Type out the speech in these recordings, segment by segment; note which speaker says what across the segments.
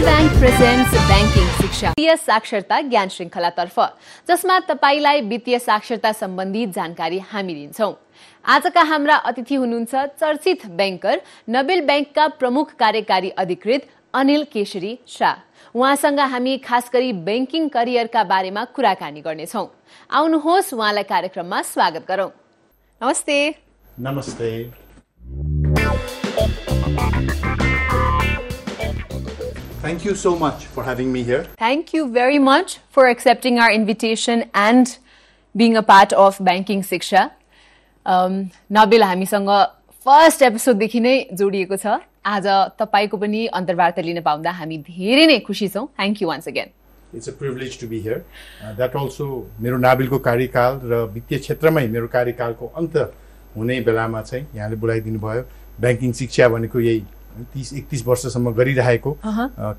Speaker 1: Bank presents banking शिक्षा। वित्तीय साक्षरता ज्ञान श्रृङ्खलातर्फ जसमा तपाईँलाई वित्तीय साक्षरता सम्बन्धी जानकारी हामी दिन्छौँ आजका हाम्रा अतिथि हुनुहुन्छ चर्चित ब्याङ्कर नोबेल ब्याङ्कका प्रमुख कार्यकारी अधिकृत अनिल केशरी शाह। उहाँसँग हामी खास गरी ब्याङ्किङ करियरका बारेमा कुराकानी गर्नेछौँ। आउनुहोस् उहाँलाई कार्यक्रममा स्वागत गरौँ। नमस्ते।
Speaker 2: नमस्ते। Thank you so much for having me here.
Speaker 1: Thank you very much for accepting our invitation and being a part of Banking Siksha. Um, Nabil हामीसँग फर्स्ट एपिसोडदेखि नै जोडिएको छ आज तपाईँको पनि अन्तर्वार्ता लिन पाउँदा हामी धेरै नै खुसी छौँ thank you once again
Speaker 2: It's a privilege to be here. Uh, that also मेरो नाबिलको कार्यकाल र वित्तीय क्षेत्रमै मेरो कार्यकालको अन्त हुने बेलामा चाहिँ यहाँले बोलाइदिनु भयो ब्याङ्किङ शिक्षा भनेको यही तिस एकतिस वर्षसम्म गरिरहेको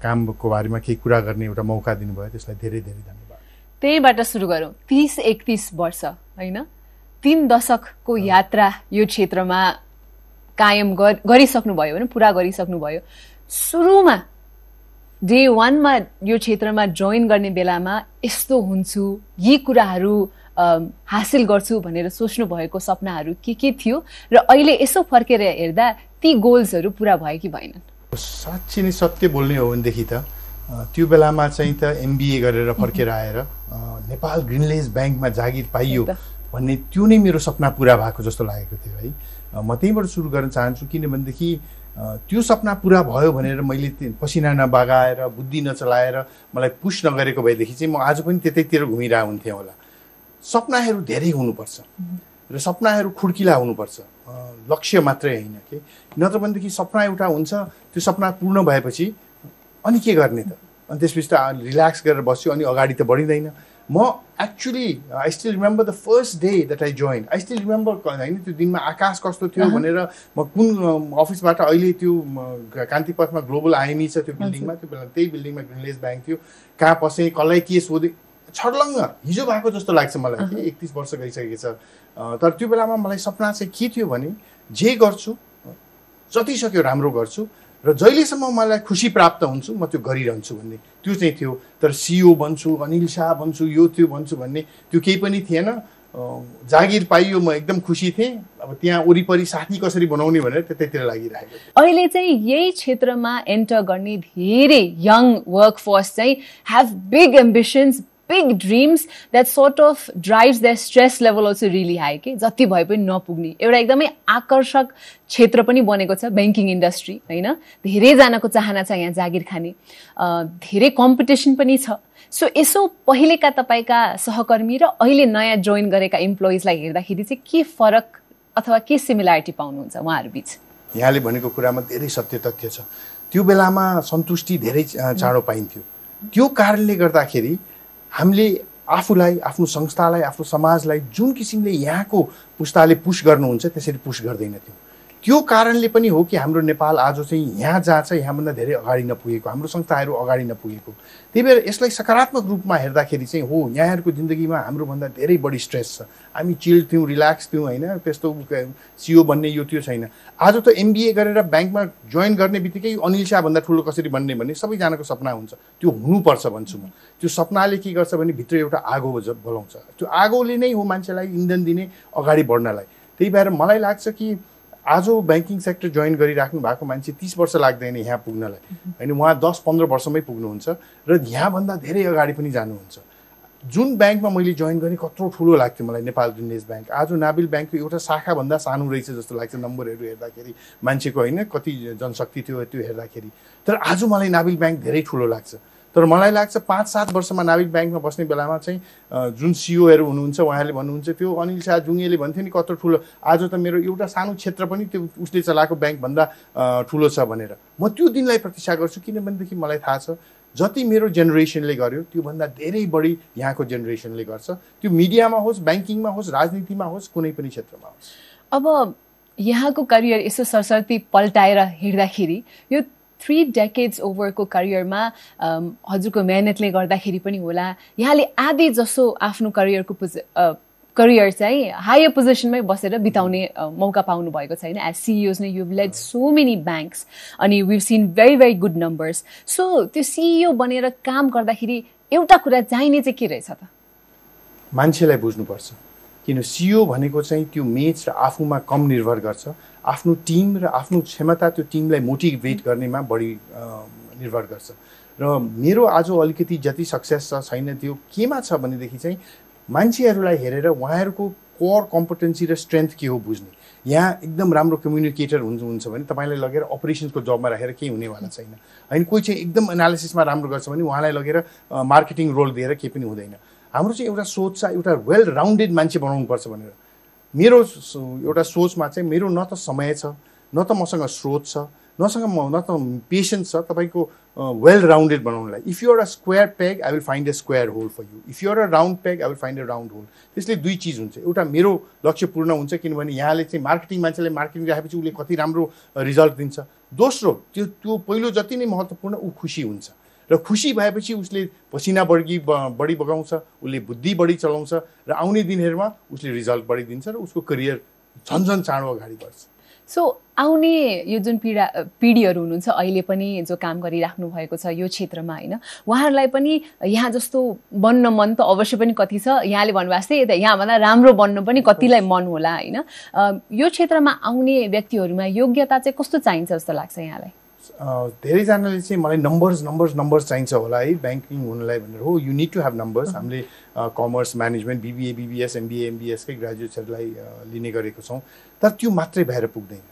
Speaker 2: कामको बारेमा केही कुरा गर्ने एउटा मौका दिनुभयो त्यसलाई धेरै धेरै धन्यवाद।
Speaker 1: त्यहीबाट सुरु गरौँ। तिस एकतिस वर्ष होइन? तिन दशकको यात्रा यो क्षेत्रमा कायम गर- गरिसक्नुभयो होइन पुरा गरिसक्नुभयो। सुरुमा डे वानमा यो क्षेत्रमा जोइन गर्ने बेलामा यस्तो हुन्छु यी कुराहरू हासिल गर्छु भनेर सोच्नु भएको सपनाहरू के के थियो? र अहिले यसो फर्केर हेर्दा ती गोल्सहरू पुरा भयो कि भएनन्।
Speaker 2: साँच्ची नै सत्य बोल्ने हो भनेदेखि त त्यो बेलामा चाहिँ त एमबिए गरेर फर्केर आएर नेपाल ग्रिनलेज ब्याङ्कमा जागिर पाइयो। भन्ने त्यो नै मेरो सपना पुरा भएको जस्तो लागेको थियो है। म त्यहीँबाट सुरु गर्न चाहन्छु किनभनेदेखि त्यो सपना पुरा भयो भनेर मैले पसिना नबगाएर बुद्धि नचलाएर मलाई पुस नगरेको भएदेखि चाहिँ म आज पनि त्यतैतिर घुमिरहेको हुन्थेँ होला। सपनाहरू धेरै हुनुपर्छ र सपनाहरू खुड्किला हुनुपर्छ। लक्ष्य मात्रै होइन कि? नत्र भनेदेखि सपना एउटा हुन्छ त्यो सपना पूर्ण भएपछि अनि के गर्ने त? अनि त्यसपछि त रिल्याक्स गरेर बस्यो अनि अगाडि त बढिँदैन। म actually I still remember the first day that I join I still remember होइन त्यो दिनमा आकाश कस्तो थियो भनेर म कुन अफिसबाट अहिले त्यो म, कान्ति पथमा ग्लोबल आइएमई छ त्यो बिल्डिङमा त्यो बेला त्यही बिल्डिङमा ग्रिनलेज ब्याङ्क थियो। कहाँ पसेँ कसलाई के सोधेँ? छर्लङ्ग। हिजो भएको जस्तो लाग्छ मलाई कि एकतिस वर्ष गइसकेको छ। तर त्यो बेलामा मलाई सपना चाहिँ के थियो भने जे गर्छु जति सक्यो राम्रो गर्छु र जहिलेसम्म मलाई खुसी प्राप्त हुन्छु म त्यो गरिरहन्छु भन्ने। त्यो चाहिँ थियो। तर सिओ बन्छु अनिल शाह बन्छु यो त्यो बन्छु भन्ने त्यो केही पनि थिएन। जागिर पाइयो म एकदम खुसी थिएँ। अब त्यहाँ वरिपरि साथी कसरी बनाउने भनेर त्यतैतिर लागिरहेको
Speaker 1: अहिले चाहिँ यही क्षेत्रमा एन्टर गर्ने धेरै यङ वर्क फोर्स चाहिँ have big ambitions big dreams that sort of drives that stress level also really high के जति भए पनि नपुग्ने। एउटा एकदमै आकर्षक क्षेत्र पनि बनेको छ ब्याङ्किङ इन्डस्ट्री होइन? धेरैजनाको चाहना छ यहाँ जागिर खाने। धेरै कम्पिटिसन पनि छ। सो यसो पहिलेका तपाईँका सहकर्मी र अहिले नयाँ जोइन गरेका इम्प्लोइजलाई हेर्दाखेरि चाहिँ के फरक अथवा के सिमिल्यारिटी पाउनुहुन्छ उहाँहरू बिच
Speaker 2: यहाँले भनेको कुरामा धेरै सत्य तथ्य छ। त्यो बेलामा सन्तुष्टि धेरै चाँडो पाइन्थ्यो। त्यो कारणले गर्दाखेरि हामीले आफूलाई आफ्नो संस्थालाई आफ्नो समाजलाई जुन किसिमले यहाँको पुस्ताले पुस गर्नुहुन्छ त्यसरी पुस गर्दैनथ्यौँ। त्यो कारणले पनि हो कि हाम्रो नेपाल आज चाहिँ यहाँ जहाँ छ यहाँभन्दा धेरै अगाडि नपुगेको हाम्रो संस्थाहरू अगाडि नपुगेको। त्यही भएर यसलाई सकारात्मक रूपमा हेर्दाखेरि चाहिँ हो यहाँहरूको जिन्दगीमा हाम्रोभन्दा धेरै बढी स्ट्रेस छ। हामी चिल थियौँ रिल्याक्स थियौँ होइन? त्यस्तो सिओ बन्ने यो त्यो छैन। आज त एमबिए गरेर ब्याङ्कमा जोइन गर्ने बित्तिकै अनिल शाहभन्दा ठुलो कसरी बन्ने भन्ने सबैजनाको सपना हुन्छ। त्यो हुनुपर्छ भन्छु म। त्यो सपनाले के गर्छ भने भित्र एउटा आगो बोलाउँछ। त्यो आगोले नै हो मान्छेलाई इन्धन दिने अगाडि बढ्नलाई। त्यही भएर मलाई लाग्छ कि आज ब्याङ्किङ सेक्टर जोइन गरिराख्नु भएको मान्छे तिस वर्ष लाग्दैन यहाँ पुग्नलाई। होइन उहाँ दस पन्ध्र वर्षमै पुग्नुहुन्छ र यहाँभन्दा धेरै अगाडि पनि जानुहुन्छ। जुन ब्याङ्कमा मैले जोइन गरेँ कत्रो ठुलो लाग्थ्यो मलाई नेपाल विन्डेज ब्याङ्क। आज नाबिल ब्याङ्कको एउटा शाखाभन्दा सानो रहेछ जस्तो लाग्छ नम्बरहरू हेर्दाखेरि मान्छेको होइन कति जनशक्ति थियो त्यो हेर्दाखेरि। तर आज मलाई नाबिल ब्याङ्क धेरै ठुलो लाग्छ। तर मलाई लाग्छ पाँच सात वर्षमा नाविक ब्याङ्कमा बस्ने बेलामा चाहिँ जुन सिओहरू हुनुहुन्छ उहाँले भन्नुहुन्छ त्यो अनिल शाह जुङ्गेले भन्थ्यो नि कत्रो ठुलो आज त मेरो एउटा सानो क्षेत्र पनि त्यो उसले चलाएको ब्याङ्कभन्दा ठुलो छ भनेर। म त्यो दिनलाई प्रतीक्षा गर्छु किनभनेदेखि मलाई थाहा छ जति मेरो जेनेरेसनले गर्यो त्योभन्दा धेरै बढी यहाँको जेनेरेसनले गर्छ। त्यो मिडियामा होस् ब्याङ्किङमा होस् राजनीतिमा होस् कुनै पनि क्षेत्रमा होस्।
Speaker 1: अब यहाँको करियर यसो सरसर्ती पल्टाएर हिँड्दाखेरि यो थ्री डेकेड्स ओभरको करियरमा हजुरको मेहनतले गर्दाखेरि पनि होला। यहाँले आधी जसो आफ्नो करियरको करियर चाहिँ हायर पोजिसनमै बसेर बिताउने मौका पाउनु भएको छैन एज सिइओज नै you led so many banks अनि we've seen very very good numbers so त्यो सिइओ बनेर काम गर्दाखेरि एउटा कुरा चाहिने चाहिँ के रहेछ त?
Speaker 2: मान्छेलाई बुझ्नुपर्छ। किन सिओ भनेको चाहिँ त्यो मेच र आफूमा कम निर्भर गर्छ। आफ्नो टिम र आफ्नो क्षमता त्यो टिमलाई मोटिभेट गर्नेमा बढी निर्भर गर्छ। र मेरो आज अलिकति जति सक्सेस छ छैन त्यो केमा छ भनेदेखि चाहिँ मान्छेहरूलाई हेरेर उहाँहरूको कोर कम्पिटेन्सी र स्ट्रेन्थ के हो बुझ्ने। यहाँ एकदम राम्रो कम्युनिकेटर हुन्छ भने तपाईँलाई लगेर अपरेसन्सको जबमा राखेर केही हुनेवाला छैन। होइन कोही चाहिँ एकदम एनालिसिसमा राम्रो गर्छ भने उहाँलाई लगेर मार्केटिङ रोल दिएर केही पनि हुँदैन। हाम्रो चाहिँ एउटा सोच छ एउटा वेल राउन्डेड मान्छे बनाउनुपर्छ भनेर। मेरो एउटा सोचमा चाहिँ मेरो न त समय छ न त मसँग स्रोत छ नसँग म न त पेसेन्स छ तपाईँको well rounded बनाउनलाई। If you're a square peg I will find a square hole for you if you're a round peg I will find a round hole त्यसले दुई चिज हुन्छ। एउटा मेरो लक्ष्य पूर्ण हुन्छ किनभने यहाँले चाहिँ मार्केटिङ मान्छेले मार्केटिङ राखेपछि उसले कति राम्रो रिजल्ट दिन्छ। दोस्रो त्यो त्यो पहिलो जति नै महत्त्वपूर्ण ऊ खुसी हुन्छ। र खुसी भएपछि उसले पसिना बढी बढी बगाउँछ उसले बुद्धि बढी चलाउँछ र आउने दिनहरूमा उसले रिजल्ट बढिदिन्छ र उसको करियर झन् झन् चाँडो अगाडि बढ्छ।
Speaker 1: सो आउने यो जुन पिडा पिँढीहरू हुनुहुन्छ अहिले पनि जो काम गरिराख्नु भएको छ यो क्षेत्रमा होइन उहाँहरूलाई पनि यहाँ जस्तो बन्न मन त अवश्य पनि कति छ। यहाँले भन्नुभएको यता यहाँभन्दा राम्रो बन्न पनि कतिलाई मन होला होइन? यो क्षेत्रमा आउने व्यक्तिहरूमा योग्यता चाहिँ कस्तो चाहिन्छ जस्तो लाग्छ यहाँलाई?
Speaker 2: धेरैजनाले चाहिँ मलाई नम्बर्स नम्बर्स नम्बर्स चाहिन्छ होला है ब्याङ्किङ हुनलाई भनेर। हो you need to have numbers हामीले commerce management BBA BBS MBA एमबिएसकै ग्रेजुएट्सहरूलाई लिने गरेको छौँ। तर त्यो मात्रै भएर पुग्दैन।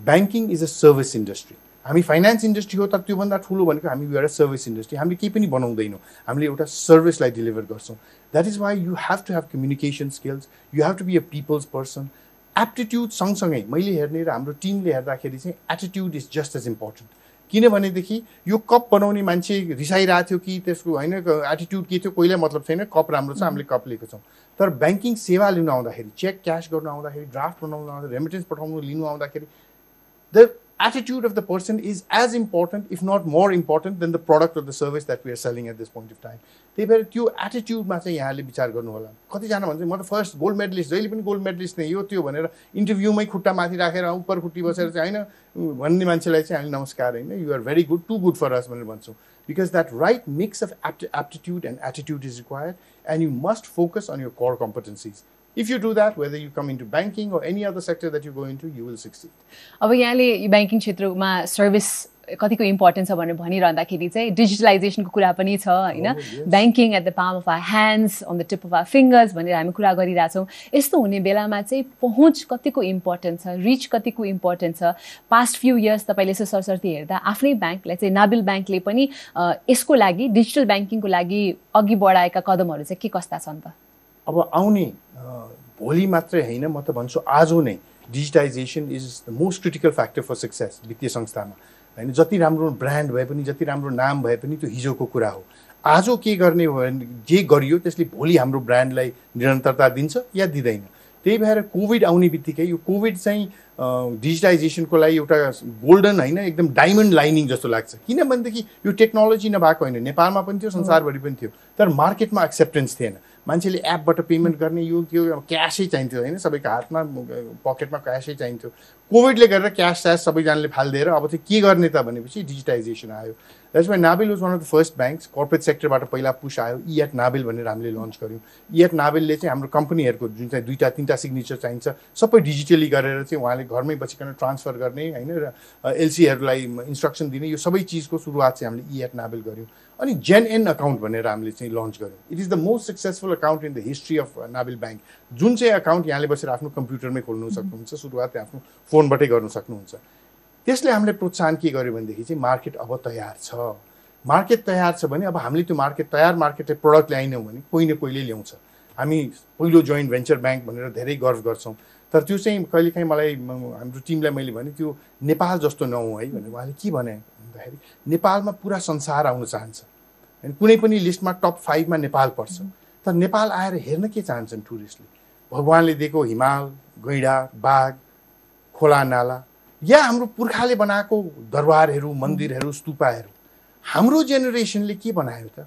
Speaker 2: Banking is a service industry हामी फाइनेन्स इन्डस्ट्री हो तर त्योभन्दा ठुलो भनेको हामी एउटा सर्भिस इन्डस्ट्री हामीले केही पनि बनाउँदैनौँ। हामीले एउटा सर्भिसलाई डेलिभर गर्छौँ। That is why you have to have communication skills you have to be a people's person aptitude सँगसँगै मैले हेर्ने र हाम्रो टिमले हेर्दाखेरि चाहिँ attitude is just as important किनभनेदेखि यो कप बनाउने मान्छे रिसाइरहेको थियो कि त्यसको होइन एटिट्युड के थियो कोहीलाई मतलब छैन कप राम्रो छ हामीले कप लिएको छौँ। तर ब्याङ्किङ सेवा लिनु आउँदाखेरि चेक क्यास गर्नु आउँदाखेरि ड्राफ्ट बनाउनु आउँदाखेरि रेमिटेन्स पठाउनु लिनु आउँदाखेरि the attitude of the person is as important, if not more important, than the product or the service that we are selling at this point of time. त्यही भएर त्यो एटिट्युडमा चाहिँ यहाँले विचार गर्नु होला कतिजना भन्छ म त फर्स्ट गोल्ड मेडलिस्ट जहिले पनि गोल्ड मेडलिस्ट नै यो त्यो भनेर इन्टरभ्यूमै खुट्टा माथि राखेर उपर खुट्टी बसेर चाहिँ होइन भन्ने मान्छेलाई चाहिँ हामीले नमस्कार होइन you are very good too good for us भनेर भन्छौँ। Because that right mix of aptitude and attitude is required and you must focus on your core competencies If you do that, whether you come into banking or any other sector that you go into, you will succeed.
Speaker 1: अब यहाँले यो banking क्षेत्रमा service कतिको important छ भनेर भनिरहँदाखेरि चाहिँ डिजिटलाइजेसनको कुरा पनि छ होइन? Banking at the palm of our hands on the tip of our fingers भनेर हामी कुरा गरिरहेछौँ। यस्तो हुने बेलामा चाहिँ पहुँच कतिको इम्पोर्टेन्ट छ रिच कतिको इम्पोर्टेन्ट छ? पास्ट फ्यु इयर्स तपाईँले यसो सरसर्ती हेर्दा आफ्नै ब्याङ्कलाई चाहिँ नाबिल ब्याङ्कले पनि यसको लागि डिजिटल ब्याङ्किङको लागि अघि बढाएका कदमहरू चाहिँ के कस्ता छन् त?
Speaker 2: अब आउने भोलि मात्रै होइन म त भन्छु आज नै digitisation is the most critical factor for success वित्तीय संस्थामा। होइन जति राम्रो ब्रान्ड भए पनि जति राम्रो नाम भए पनि त्यो हिजोको कुरा हो। आज के गर्ने हो भने जे गरियो त्यसले भोलि हाम्रो ब्रान्डलाई निरन्तरता दिन्छ या दिँदैन। त्यही भएर कोभिड आउने बित्तिकै यो कोभिड चाहिँ डिजिटाइजेसनको लागि एउटा गोल्डन होइन एकदम डायमन्ड लाइनिङ जस्तो लाग्छ। किनभनेदेखि यो टेक्नोलोजी नभएको होइन नेपालमा पनि थियो संसारभरि पनि थियो। तर मार्केटमा एक्सेप्टेन्स थिएन। मान्छेले एपबाट पेमेन्ट गर्ने यो त्यो क्यासै चाहिन्थ्यो होइन सबैको हातमा पकेटमा क्यासै चाहिन्थ्यो। कोभिडले गरेर क्यास स्यास सबैजनाले फालिदिएर अब चाहिँ के गर्ने त भनेपछि डिजिटाइजेसन आयो। Why Nabil was one of the first banks corporate सेक्टरबाट पहिला पुस आयो इएट नाबिल भनेर हामीले लन्च गऱ्यौँ। इएट नाबिलले चाहिँ हाम्रो कम्पनीहरूको जुन चाहिँ दुईवटा तिनवटा सिग्नेचर चाहिन्छ सबै डिजिटली गरेर चाहिँ उहाँले घरमै बसिकन ट्रान्सफर गर्ने होइन र एलसीहरूलाई इन्स्ट्रक्सन दिने यो सबै चिजको सुरुवात चाहिँ हामीले इएट नाबिल गऱ्यौँ। अनि जेन एन अकाउन्ट भनेर हामीले चाहिँ लन्च गऱ्यौँ it is the most successful account in the history of Nabil bank जुन चाहिँ अकाउन्ट यहाँले बसेर आफ्नो कम्प्युटरमै खोल्नु सक्नुहुन्छ सुरुवात आफ्नो फोनबाटै गर्नु सक्नुहुन्छ। त्यसले हामीले प्रोत्साहन के गर्यो भनेदेखि चाहिँ मार्केट अब तयार छ। मार्केट तयार छ भने अब हामीले त्यो मार्केट तयार मार्केट प्रडक्ट ल्याएनौँ भने कोही न कोहीले ल्याउँछ। हामी पहिलो जोइन्ट भेन्चर ब्याङ्क भनेर धेरै गर्व गर्छौँ। तर त्यो चाहिँ कहिलेकाहीँ मलाई हाम्रो टिमलाई मैले भने त्यो नेपाल जस्तो नहुँ है भने उहाँले के भने भन्दाखेरि नेपालमा पुरा संसार आउन चाहन्छ। होइन कुनै पनि लिस्टमा टप फाइभमा नेपाल पर्छ। तर नेपाल आएर हेर्न के चाहन्छन् टुरिस्टले? भगवान्ले दिएको हिमाल गैँडा बाघ खोला नाला या हाम्रो पुर्खाले बनाएको दरबारहरू मन्दिरहरू स्तुपाहरू। हाम्रो जेनेरेसनले के बनायो त?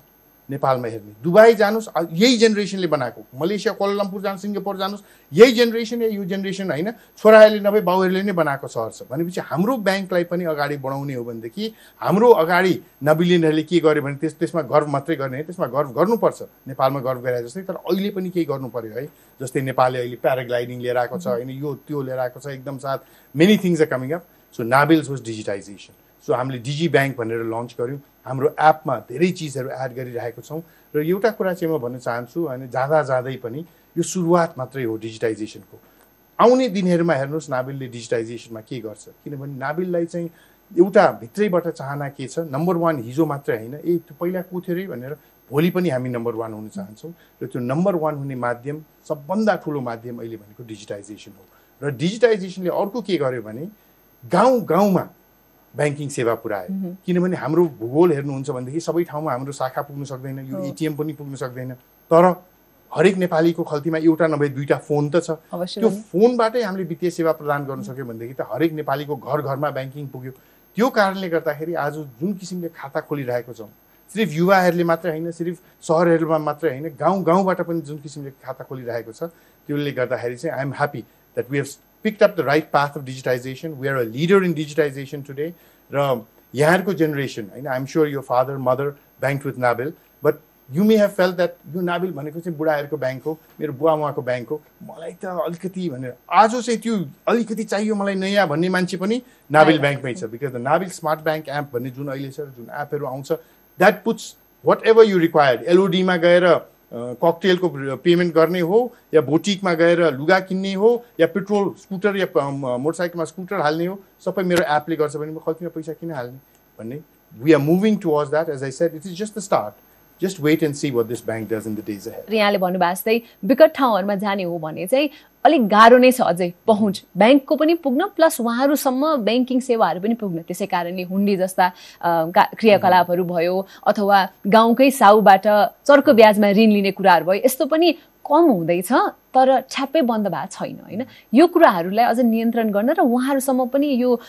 Speaker 2: नेपालमा हेर्ने। दुबई जानुहोस् यही जेनेरेसनले बनाएको। मलेसिया कोलालम्पुर जानुहोस् सिङ्गापुर जानुहोस् यही जेनेरेसन या यो जेनेरेसन होइन छोराहरूले नभए बाउहरूले नै बनाएको सहर छ। भनेपछि हाम्रो ब्याङ्कलाई पनि अगाडि बढाउने हो भनेदेखि हाम्रो अगाडि नबिलियनहरूले के गर्यो भने त्यस त्यसमा गर्व मात्रै गर्ने त्यसमा गर्व गर्नुपर्छ। नेपालमा गर्व गरे जस्तै तर अहिले पनि केही गर्नु पऱ्यो है। जस्तै नेपालले अहिले प्याराग्लाइडिङ लिएर आएको छ होइन यो त्यो लिएर आएको छ एकदम साथ। Many things are coming up so Nabil's was digitisation so हामीले डिजी ब्याङ्क भनेर लन्च गऱ्यौँ हाम्रो एपमा धेरै चिजहरू एड गरिरहेको छौँ र एउटा कुरा चाहिँ म भन्न चाहन्छु होइन जाँदा जाँदै पनि यो सुरुवात मात्रै हो डिजिटाइजेसनको। आउने दिनहरूमा हेर्नुहोस् नाबिलले डिजिटाइजेसनमा के गर्छ? किनभने नाबिललाई चाहिँ एउटा भित्रैबाट चाहना के छ? नम्बर वान हिजो मात्रै होइन ए त्यो पहिला को थियो अरे भनेर भोलि पनि हामी नम्बर वान हुन चाहन्छौँ र त्यो नम्बर वान हुने माध्यम सबभन्दा ठुलो माध्यम अहिले भनेको डिजिटाइजेसन हो। र डिजिटाइजेसनले अर्को के गर्यो भने गाउँ गाउँमा ब्याङ्किङ सेवा पुऱ्यायो। किनभने हाम्रो भूगोल हेर्नुहुन्छ भनेदेखि सबै ठाउँमा हाम्रो शाखा पुग्नु सक्दैन यो एटिएम पनि पुग्नु सक्दैन। तर हरेक नेपालीको खल्तीमा एउटा नभए दुईवटा फोन त छ। त्यो फोनबाटै हामीले वित्तीय सेवा प्रदान गर्न सक्यो भनेदेखि त हरेक नेपालीको घर घरमा ब्याङ्किङ पुग्यो। त्यो कारणले गर्दाखेरि आज जुन किसिमले खाता खोलिरहेको छौँ सिर्फ युवाहरूले मात्रै होइन सिर्फ सहरहरूमा मात्रै होइन गाउँ गाउँबाट पनि जुन किसिमले खाता खोलिरहेको छ त्यसले गर्दाखेरि चाहिँ I'm happy that we have picked up the right path of digitization. We are a leader in digitization today. र यहाँहरूको जेनेरेसन होइन आइएम स्योर यो father mother bank with Nabil but you may have felt that यो नाबिल भनेको चाहिँ बुढाहरूको bank हो मेरो बुवा उहाँको ब्याङ्क हो मलाई त अलिकति भनेर आज चाहिँ त्यो अलिकति चाहियो मलाई नयाँ भन्ने मान्छे पनि नाबिल ब्याङ्कमै छ because the Nabil smart bank app भन्ने जुन अहिले छ जुन एपहरू आउँछ that puts whatever you required एलओडीमा गएर ककटेलको पेमेन्ट गर्ने हो या बोटिकमा गएर लुगा किन्ने हो या पेट्रोल स्कुटर या मोटरसाइकलमा स्कुटर हाल्ने हो सबै मेरो एपले गर्छ भने म खल्तीमा पैसा किन हाल्ने भन्ने. We are moving towards that as I said it is just the start just wait and see what this bank does in the days
Speaker 1: यहाँले भन्नुभएको जस्तै विकट ठाउँहरूमा जाने हो भने चाहिँ अलिक गाह्रो नै छ अझै पहुँच। ब्याङ्कको पनि पुग्न प्लस उहाँहरूसम्म ब्याङ्किङ सेवाहरू पनि पुग्न। त्यसै कारणले हुन्डी जस्ता क्रियाकलापहरू भयो अथवा गाउँकै साउबाट चर्को ब्याजमा ऋण लिने कुराहरू भयो यस्तो पनि कम हुँदैछ तर छ्याप्पै बन्द भएको छैन होइन? यो कुराहरूलाई अझ नियन्त्रण गर्न र उहाँहरूसम्म पनि यो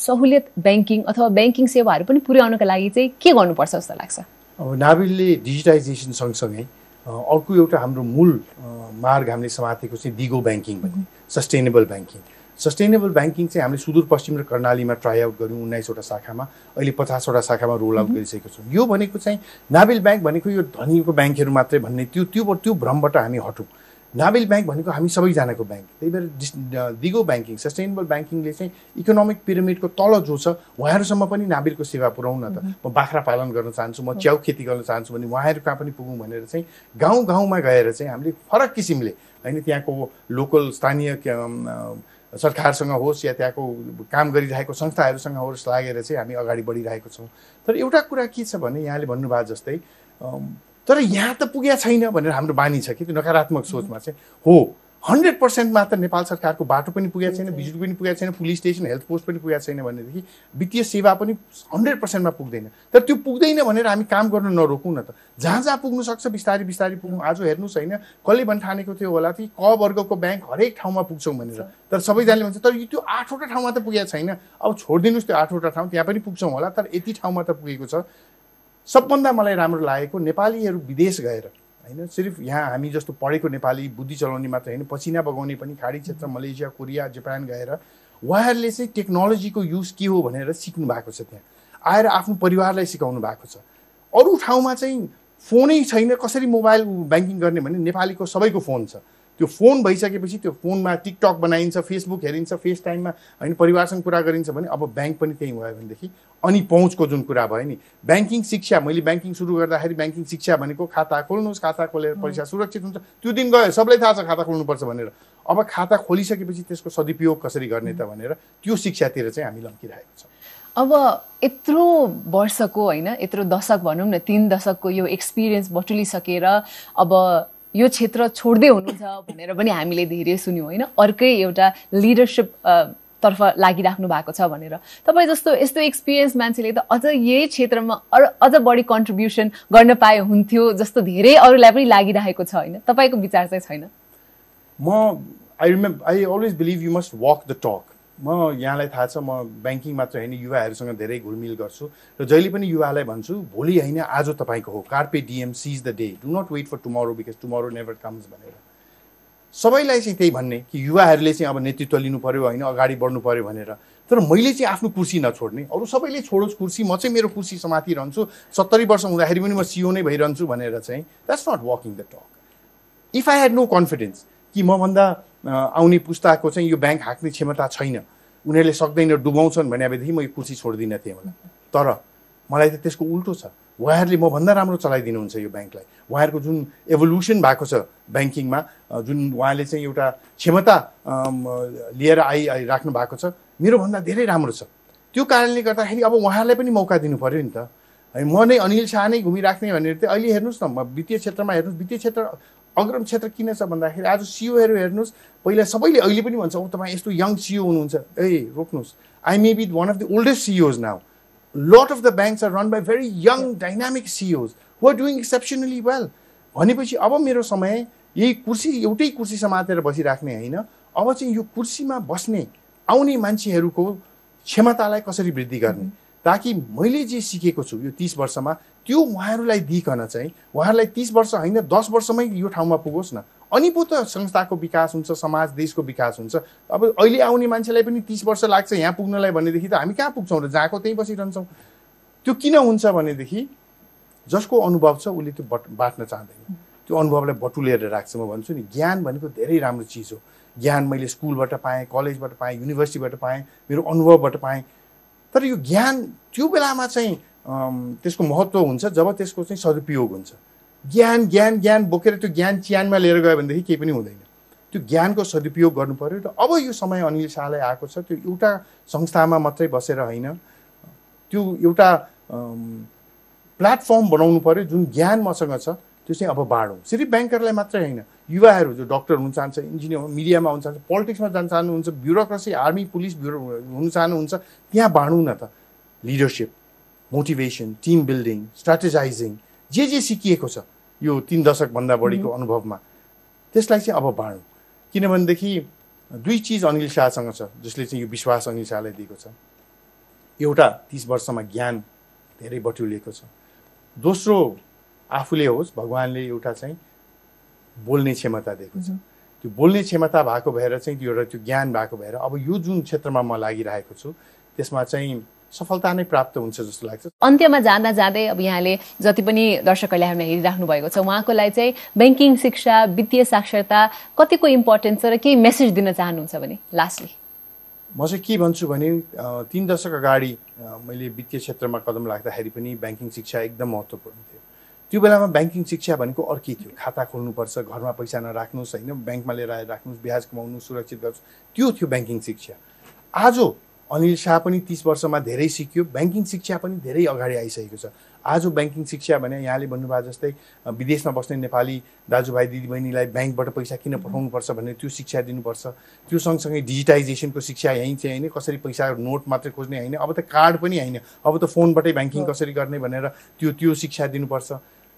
Speaker 1: सहुलियत ब्याङ्किङ अथवा ब्याङ्किङ सेवाहरू पनि पुर्याउनको लागि चाहिँ के गर्नुपर्छ जस्तो लाग्छ?
Speaker 2: अब नाबिलले डिजिटाइजेसन सँगसँगै अर्को एउटा हाम्रो मूल मार्ग हामीले समातेको चाहिँ दिगो ब्याङ्किङ भन्ने सस्टेनेबल ब्याङ्किङ। सस्टेनेबल ब्याङ्किङ चाहिँ हामीले सुदूरपश्चिम र कर्णालीमा ट्राई आउट गऱ्यौँ उन्नाइसवटा शाखामा अहिले पचासवटा शाखामा रोल आउट गरिसकेको छौँ। यो भनेको चाहिँ नाबिल ब्याङ्क भनेको यो धनीको ब्याङ्कहरू मात्रै भन्ने त्यो त्यो त्यो भ्रमबाट हामी हटौँ। नाबिल ब्याङ्क भनेको हामी सबैजनाको ब्याङ्क त्यही भएर डिस दिगो ब्याङ्किङ सस्टेनेबल ब्याङ्किङले चाहिँ इकोनोमिक पिरामिडको तल जो छ उहाँहरूसम्म पनि नाबिलको सेवा पुऱ्याउँ न त म बाख्रा पालन गर्न चाहन्छु म च्याउ खेती गर्न चाहन्छु भने उहाँहरू कहाँ पनि पुगौँ भनेर चाहिँ गाउँ गाउँमा गएर चाहिँ हामीले फरक किसिमले होइन त्यहाँको लोकल स्थानीय सरकारसँग होस् या त्यहाँको काम गरिरहेको संस्थाहरूसँग होस् लागेर चाहिँ हामी अगाडि बढिरहेको छौँ। तर एउटा कुरा के छ भने यहाँले भन्नुभयो जस्तै तर यहाँ त पुगेको छैन भनेर हाम्रो बानी छ कि त्यो नकारात्मक सोचमा चाहिँ हो। हन्ड्रेड पर्सेन्टमा त नेपाल सरकारको बाटो पनि पुगेको छैन बिजुली पनि पुगेको छैन पुलिस स्टेसन हेल्थ पोस्ट पनि पुगेको छैन भनेदेखि वित्तीय सेवा पनि हन्ड्रेड पर्सेन्टमा पुग्दैन। तर त्यो पुग्दैन भनेर हामी काम गर्न नरोकौँ न त। जहाँ जहाँ पुग्नु सक्छ बिस्तारै बिस्तारै पुग्नु। आज हेर्नुहोस् होइन कसले भन् ठानेको थियो होला कि क वर्गको ब्याङ्क हरेक ठाउँमा पुग्छौँ भनेर। तर सबैजनाले भन्छ तर त्यो आठवटा ठाउँमा त पुगेको छैन। अब छोडिदिनुहोस् त्यो आठवटा ठाउँ त्यहाँ पनि पुग्छौँ होला। तर यति ठाउँमा त पुगेको छ। सबभन्दा मलाई राम्रो लागेको नेपालीहरू विदेश गएर होइन सिर्फ यहाँ हामी जस्तो पढेको नेपाली बुद्धि चलाउने मात्र होइन पसिना बगाउने पनि खाडी क्षेत्र मलेसिया कोरिया जापान गएर उहाँहरूले चाहिँ टेक्नोलोजीको युज के हो भनेर सिक्नु भएको छ त्यहाँ। आएर आफ्नो परिवारलाई सिकाउनु भएको छ। अरू ठाउँमा चाहिँ फोनै छैन कसरी मोबाइल ब्याङ्किङ गर्ने भने नेपालीको सबैको फोन छ। त्यो फोन भइसकेपछि त्यो फोनमा टिकटक बनाइन्छ फेसबुक हेरिन्छ फेस टाइममा होइन परिवारसँग कुरा गरिन्छ भने अब ब्याङ्क पनि त्यहीँ भयो भनेदेखि अनि पहुँचको जुन कुरा भयो नि ब्याङ्किङ शिक्षा मैले ब्याङ्किङ सुरु गर्दाखेरि ब्याङ्किङ शिक्षा भनेको खाता खोल्नुहोस् खाता खोलेर पैसा सुरक्षित हुन्छ। त्यो दिन गयो सबैलाई थाहा छ खाता खोल्नुपर्छ भनेर। अब खाता खोलिसकेपछि त्यसको सदुपयोग कसरी गर्ने त भनेर त्यो शिक्षातिर चाहिँ हामी लम्किरहेको छ।
Speaker 1: अब यत्रो वर्षको होइन यत्रो दशक भनौँ न तिन दशकको यो एक्सपिरियन्स बटुलिसकेर अब यो क्षेत्र छोड्दै हुनुहुन्छ भनेर पनि हामीले धेरै सुन्यौँ होइन? अर्कै एउटा लिडरसिप तर्फ लागिराख्नु भएको छ भनेर। तपाईँ जस्तो यस्तो एक्सपिरियन्स मान्छेले त अझ यही क्षेत्रमा अझ बढी कन्ट्रिब्युसन गर्न पाए हुन्थ्यो जस्तो धेरै अरूलाई पनि लागिरहेको छ होइन? तपाईँको विचार चाहिँ छैन?
Speaker 2: म I remember I always believe you must walk the talk म यहाँलाई थाहा छ म ब्याङ्किङ मात्र होइन युवाहरूसँग धेरै घुलमिल गर्छु र जहिले पनि युवालाई भन्छु भोलि होइन आज तपाईँको हो। Carpe diem seize the day do not wait for tomorrow because tomorrow never comes भनेर। सबैलाई चाहिँ त्यही भन्ने कि युवाहरूले चाहिँ अब नेतृत्व लिनु पऱ्यो होइन अगाडि बढ्नु पऱ्यो भनेर। तर मैले चाहिँ आफ्नो कुर्सी नछोड्ने। अरू सबैले छोडोस् कुर्सी म चाहिँ मेरो कुर्सी समातिरहन्छु सत्तरी वर्ष हुँदाखेरि पनि म सिओ नै भइरहन्छु भनेर चाहिँ that's not walking the talk if I had no confidence कि मभन्दा आउने पुस्ताको चाहिँ यो ब्याङ्क हाँक्ने क्षमता छैन। उनीहरूले सक्दैन डुबाउँछन् भने भनेदेखि म यो कुर्सी छोडिदिनँ थिएँ होला तर मलाई त त्यसको उल्टो छ। उहाँहरूले मभन्दा राम्रो चलाइदिनुहुन्छ यो ब्याङ्कलाई। उहाँहरूको जुन एभोल्युसन भएको छ ब्याङ्किङमा जुन उहाँले चाहिँ एउटा क्षमता लिएर आइ राख्नु भएको छ मेरोभन्दा धेरै राम्रो छ। त्यो कारणले गर्दाखेरि अब उहाँहरूलाई पनि मौका दिनु पऱ्यो नि त। है म नै अनिल शाह नै घुमिराख्ने भनेर चाहिँ अहिले हेर्नुहोस् न वित्तीय क्षेत्रमा हेर्नुहोस् वित्तीय क्षेत्र अग्रम क्षेत्र किन छ भन्दाखेरि आज सिओहरू हेर्नुहोस् पहिला सबैले अहिले पनि भन्छ औ तपाईँ यस्तो यङ सिओ हुनुहुन्छ। ए रोक्नुहोस्। I may be one of the oldest CEOs now lot of the banks are run by very young dynamic CEOs who are doing exceptionally well भनेपछि अब मेरो समय यही कुर्सी एउटै कुर्सी समातेर बसिराख्ने होइन। अब चाहिँ यो कुर्सीमा बस्ने आउने मान्छेहरूको क्षमतालाई कसरी वृद्धि गर्ने? ताकि मैले जे सिकेको छु यो तिस वर्षमा त्यो उहाँहरूलाई दिइकन चाहिँ उहाँहरूलाई तिस वर्ष होइन दस वर्षमै यो ठाउँमा पुगोस् न। अनि पो त संस्थाको विकास हुन्छ समाज देशको विकास हुन्छ। अब अहिले आउने मान्छेलाई पनि तिस वर्ष लाग्छ यहाँ पुग्नलाई भनेदेखि त हामी कहाँ पुग्छौँ र जहाँको त्यहीँ बसिरहन्छौँ? त्यो किन हुन्छ भनेदेखि जसको अनुभव छ उसले त्यो बट बाँट्न चाहँदैन। त्यो अनुभवलाई बटुलेर राख्छ। म भन्छु नि ज्ञान भनेको धेरै राम्रो चिज हो। ज्ञान मैले स्कुलबाट पाएँ कलेजबाट पाएँ युनिभर्सिटीबाट पाएँ मेरो अनुभवबाट पाएँ। तर यो ज्ञान त्यो बेलामा चाहिँ त्यसको महत्त्व हुन्छ जब त्यसको चाहिँ सदुपयोग हुन्छ। ज्ञान ज्ञान ज्ञान बोकेर त्यो ज्ञान च्यानमा लिएर गयो भनेदेखि केही पनि हुँदैन। त्यो ज्ञानको सदुपयोग गर्नु पऱ्यो र अब यो समय अनिल शाहलाई आएको छ त्यो एउटा संस्थामा मात्रै बसेर होइन त्यो एउटा प्लेटफर्म बनाउनु पऱ्यो जुन ज्ञान मसँग छ त्यो चाहिँ अब बाँडौँ सिर्फ ब्याङ्करलाई मात्रै होइन युवाहरू जो डक्टर हुन चाहन्छ इन्जिनियर मिडियामा हुन चाहन्छ पोलिटिक्समा जान चाहनुहुन्छ ब्युरोक्रेसी आर्मी पुलिस ब्युरो हुन चाहनुहुन्छ त्यहाँ बाँडौँ न त। Leadership. Motivation team building strategising जे जे सिकिएको छ यो तिन दशकभन्दा बढीको अनुभवमा। त्यसलाई चाहिँ अब बाँडौँ। किनभनेदेखि दुई चिज अनिल शाहसँग छ जसले चाहिँ यो विश्वास अनिल शाहलाई दिएको छ। एउटा तिस वर्षमा ज्ञान धेरै बटुलिएको छ। दोस्रो आफूले होस् भगवान्ले एउटा चाहिँ बोल्ने क्षमता दिएको छ। त्यो बोल्ने क्षमता भएको भएर चाहिँ त्यो एउटा त्यो ज्ञान भएको भएर अब यो जुन क्षेत्रमा म लागिरहेको छु त्यसमा चाहिँ सफलता नै प्राप्त हुन्छ जस्तो लाग्छ।
Speaker 1: अन्त्यमा जाँदा जाँदै अब यहाँले जति पनि दर्शकहरूले हामीलाई हेरिराख्नु भएको छ उहाँको लागि चाहिँ ब्याङ्किङ शिक्षा वित्तीय साक्षरता कतिको इम्पोर्टेन्ट छ र केही मेसेज दिन चाहनुहुन्छ भने? लास्टली
Speaker 2: म चाहिँ के भन्छु भने तिन दशक अगाडि मैले वित्तीय क्षेत्रमा कदम लाग्दाखेरि पनि ब्याङ्किङ शिक्षा एकदम महत्त्वपूर्ण थियो। त्यो बेलामा ब्याङ्किङ शिक्षा भनेको अर्कै थियो। खाता खोल्नुपर्छ घरमा पैसा नराख्नुहोस् होइन? ब्याङ्कमा लिएर आएर राख्नुहोस् ब्याज कमाउनु सुरक्षित गर्नुहोस्। त्यो थियो ब्याङ्किङ शिक्षा। आज अनिल शाह पनि तिस वर्षमा धेरै सिक्यो। ब्याङ्किङ शिक्षा पनि धेरै अगाडि आइसकेको छ। आज ब्याङ्किङ शिक्षा भने यहाँले भन्नुभयो जस्तै विदेशमा बस्ने नेपाली दाजुभाइ दिदीबहिनीलाई ब्याङ्कबाट पैसा किन पठाउनुपर्छ भन्ने त्यो शिक्षा दिनुपर्छ। त्यो सँगसँगै डिजिटाइजेसनको शिक्षा यहीँ चाहिँ होइन। कसरी पैसा नोट मात्रै खोज्ने होइन। अब त कार्ड पनि होइन। अब त फोनबाटै ब्याङ्किङ कसरी गर्ने भनेर त्यो त्यो शिक्षा दिनुपर्छ।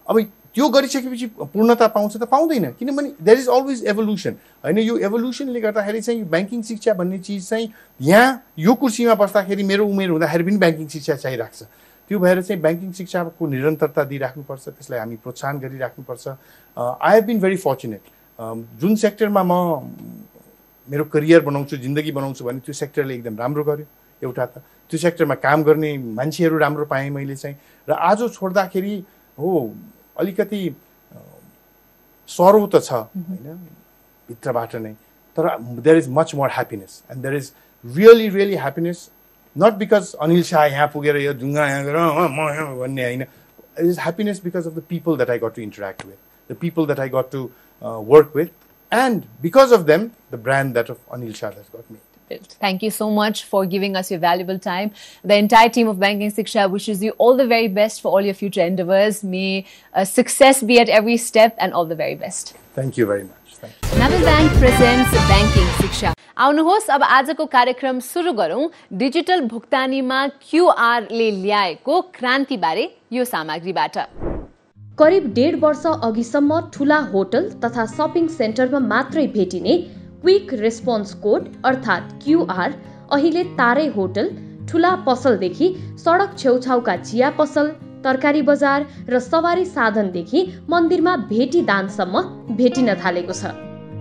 Speaker 2: अब त्यो गरिसकेपछि पूर्णता पाउँछ त पाउँदैन। किनभने देयर इज अलवेज एभोल्युसन होइन यो एभोल्युसनले गर्दाखेरि चाहिँ ब्याङ्किङ शिक्षा भन्ने चिज चाहिँ यहाँ यो कुर्सीमा बस्दाखेरि मेरो उमेर हुँदाखेरि पनि ब्याङ्किङ शिक्षा चाहिरहेको छ। त्यो भएर चाहिँ ब्याङ्किङ शिक्षाको निरन्तरता दिइराख्नुपर्छ त्यसलाई हामी प्रोत्साहन गरिराख्नुपर्छ। I have been very fortunate जुन सेक्टरमा म मेरो करियर बनाउँछु जिन्दगी बनाउँछु भने त्यो सेक्टरले एकदम राम्रो गर्यो एउटा त। त्यो सेक्टरमा काम गर्ने मान्छेहरू राम्रो पाएँ मैले चाहिँ। र आज छोड्दाखेरि हो अलिकति सरो त छ होइन? भित्रबाट नै। तर there is much more happiness and there is really really happiness not because Anil Shah यहाँ पुगेर यो ढुङ्गा यहाँ गएर म यहाँ भन्ने होइन। It is happiness because of the people that I got to interact with the people that I got to work with and because of them the brand that of Anil Shah that got me
Speaker 1: built. Thank you so much for giving us your valuable time. The entire team of Banking Siksha wishes you all the very best for all your future endeavors. May uh, success be at every step and all the very best.
Speaker 2: Thank you very much.
Speaker 1: Naval Bank presents Banking Siksha. आउनुहोस् अब आजको कार्यक्रम सुरु गरौँ digital भुक्तानीमा क्युआरले ल्याएको क्रान्तिबारे यो सामग्रीबाट
Speaker 3: करिब डेढ वर्ष अघिसम्म ठुला होटल तथा सपिङ सेन्टरमा मात्रै भेटिने क्विक रेस्पोन्स कोड अर्थात् क्युआर अहिले तारै होटल ठुला पसलदेखि सडक छेउछाउका चिया पसल तरकारी बजार र सवारी साधनदेखि मन्दिरमा भेटी दानसम्म भेटिन थालेको छ।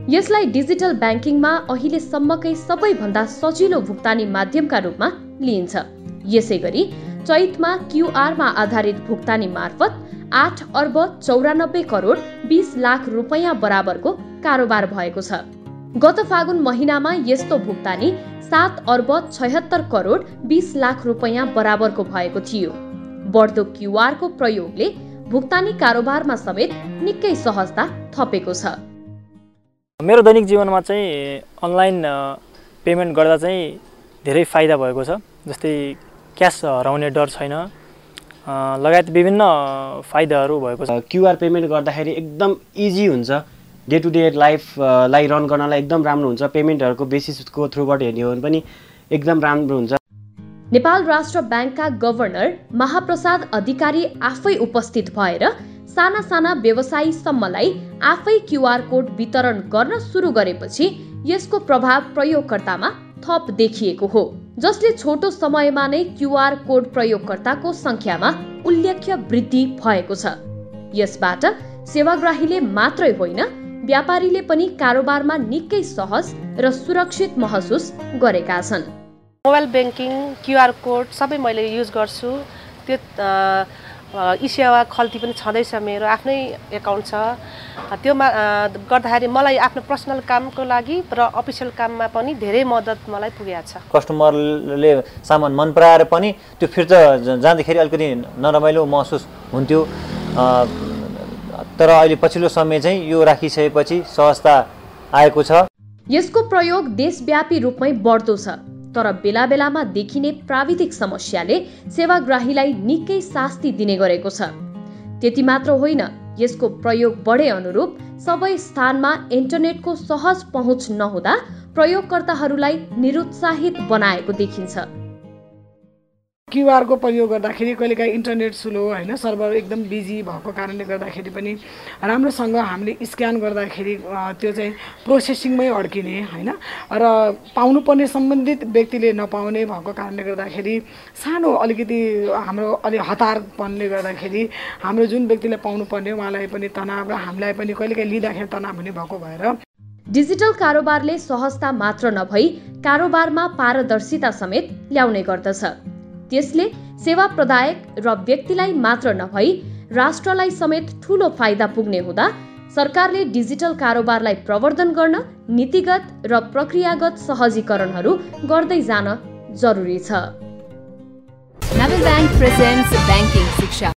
Speaker 3: यसलाई डिजिटल ब्याङ्किङमा अहिलेसम्मकै सबैभन्दा सजिलो भुक्तानी माध्यमका रूपमा लिइन्छ। यसै गरी चैतमा क्युआरमा आधारित भुक्तानी मार्फत आठ अर्ब चौरानब्बे करोड बिस लाख रुपियाँ बराबरको कारोबार भएको छ। गत फागुन महिनामा यस्तो भुक्तानी सात अर्ब छयत्तर करोड बिस लाख रुपियाँ बराबरको भएको थियो। बढ्दो क्युआरको प्रयोगले भुक्तानी कारोबारमा समेत निकै सहजता थपेको छ।
Speaker 4: मेरो दैनिक जीवनमा चाहिँ अनलाइन पेमेन्ट गर्दा चाहिँ धेरै फाइदा भएको छ। जस्तै क्यास हराउने डर छैन। लगायत विभिन्न फाइदाहरू भएको छ।
Speaker 5: क्युआर पेमेन्ट गर्दाखेरि एकदम इजी हुन्छ। डे टु डे लाइफलाई रन गर्नलाई एकदम राम्रो हुन्छ। पेमेन्टहरूको बेसिसको थ्रुबाट हेर्ने हो भने पनि एकदम राम्रो हुन्छ।
Speaker 3: नेपाल राष्ट्र ब्याङ्कका गभर्नर महाप्रसाद अधिकारी आफै उपस्थित भएर साना साना व्यवसायीसम्मलाई आफै क्युआर कोड वितरण गर्न सुरु गरेपछि यसको प्रभाव प्रयोगकर्तामा थप देखिएको हो। जसले छोटो समयमा नै क्युआर कोड प्रयोगकर्ताको सङ्ख्यामा उल्लेख्य वृद्धि भएको छ। यसबाट सेवाग्राहीले मात्रै होइन व्यापारीले पनि कारोबारमा निकै सहज र सुरक्षित महसुस गरेका छन्।
Speaker 6: मोबाइल ब्याङ्किङ क्युआर कोड सबै मैले युज गर्छु। त्यो ई सेवा खल्ती पनि छँदैछ मेरो आफ्नै एकाउन्ट छ। त्योमा गर्दाखेरि मलाई आफ्नो पर्सनल कामको लागि र अफिसियल काममा पनि धेरै मद्दत मलाई पुगेको छ।
Speaker 7: कस्टमरले सामान मन पराएर पनि त्यो फिर्ता जाँदाखेरि अलिकति नरमाइलो महसुस हुन्थ्यो। तर अहिले पछिल्लो समय चाहिँ यो राखिसकेपछि सहजता आएको छ।
Speaker 3: यसको प्रयोग देशव्यापी रूपमै बढ्दो छ तर बेला बेलामा देखिने प्राविधिक समस्याले सेवाग्राहीलाई निकै शास्ति दिने गरेको छ। त्यति मात्र होइन यसको प्रयोग बढे अनुरूप सबै स्थानमा इन्टरनेटको सहज पहुँच नहुँदा प्रयोगकर्ताहरूलाई निरुत्साहित बनाएको देखिन्छ।
Speaker 8: क्युआरको प्रयोग गर्दाखेरि कहिलेकाहीँ इन्टरनेट स्लो होइन सर्भर एकदम बिजी भएको कारणले गर्दाखेरि पनि राम्रोसँग हामीले स्क्यान गर्दाखेरि त्यो चाहिँ प्रोसेसिङमै अड्किने होइन र पाउनुपर्ने सम्बन्धित व्यक्तिले नपाउने भएको कारणले गर्दाखेरि सानो अलिकति हाम्रो अलि हतारपनले गर्दाखेरि हाम्रो जुन व्यक्तिले पाउनुपर्ने उहाँलाई पनि तनाव र हामीलाई पनि कहिलेकाहीँ लिँदाखेरि तनाव हुने भएको भएर
Speaker 3: डिजिटल कारोबारले सहजता मात्र नभई कारोबारमा पारदर्शिता समेत ल्याउने गर्दछ। त्यसले सेवा प्रदायक र व्यक्तिलाई मात्र नभई राष्ट्रलाई समेत ठूलो फाइदा पुग्ने हुँदा सरकारले डिजिटल कारोबारलाई प्रवर्धन गर्न नीतिगत र प्रक्रियागत सहजीकरणहरू गर्दै जान जरुरी छ।
Speaker 1: शिक्षा।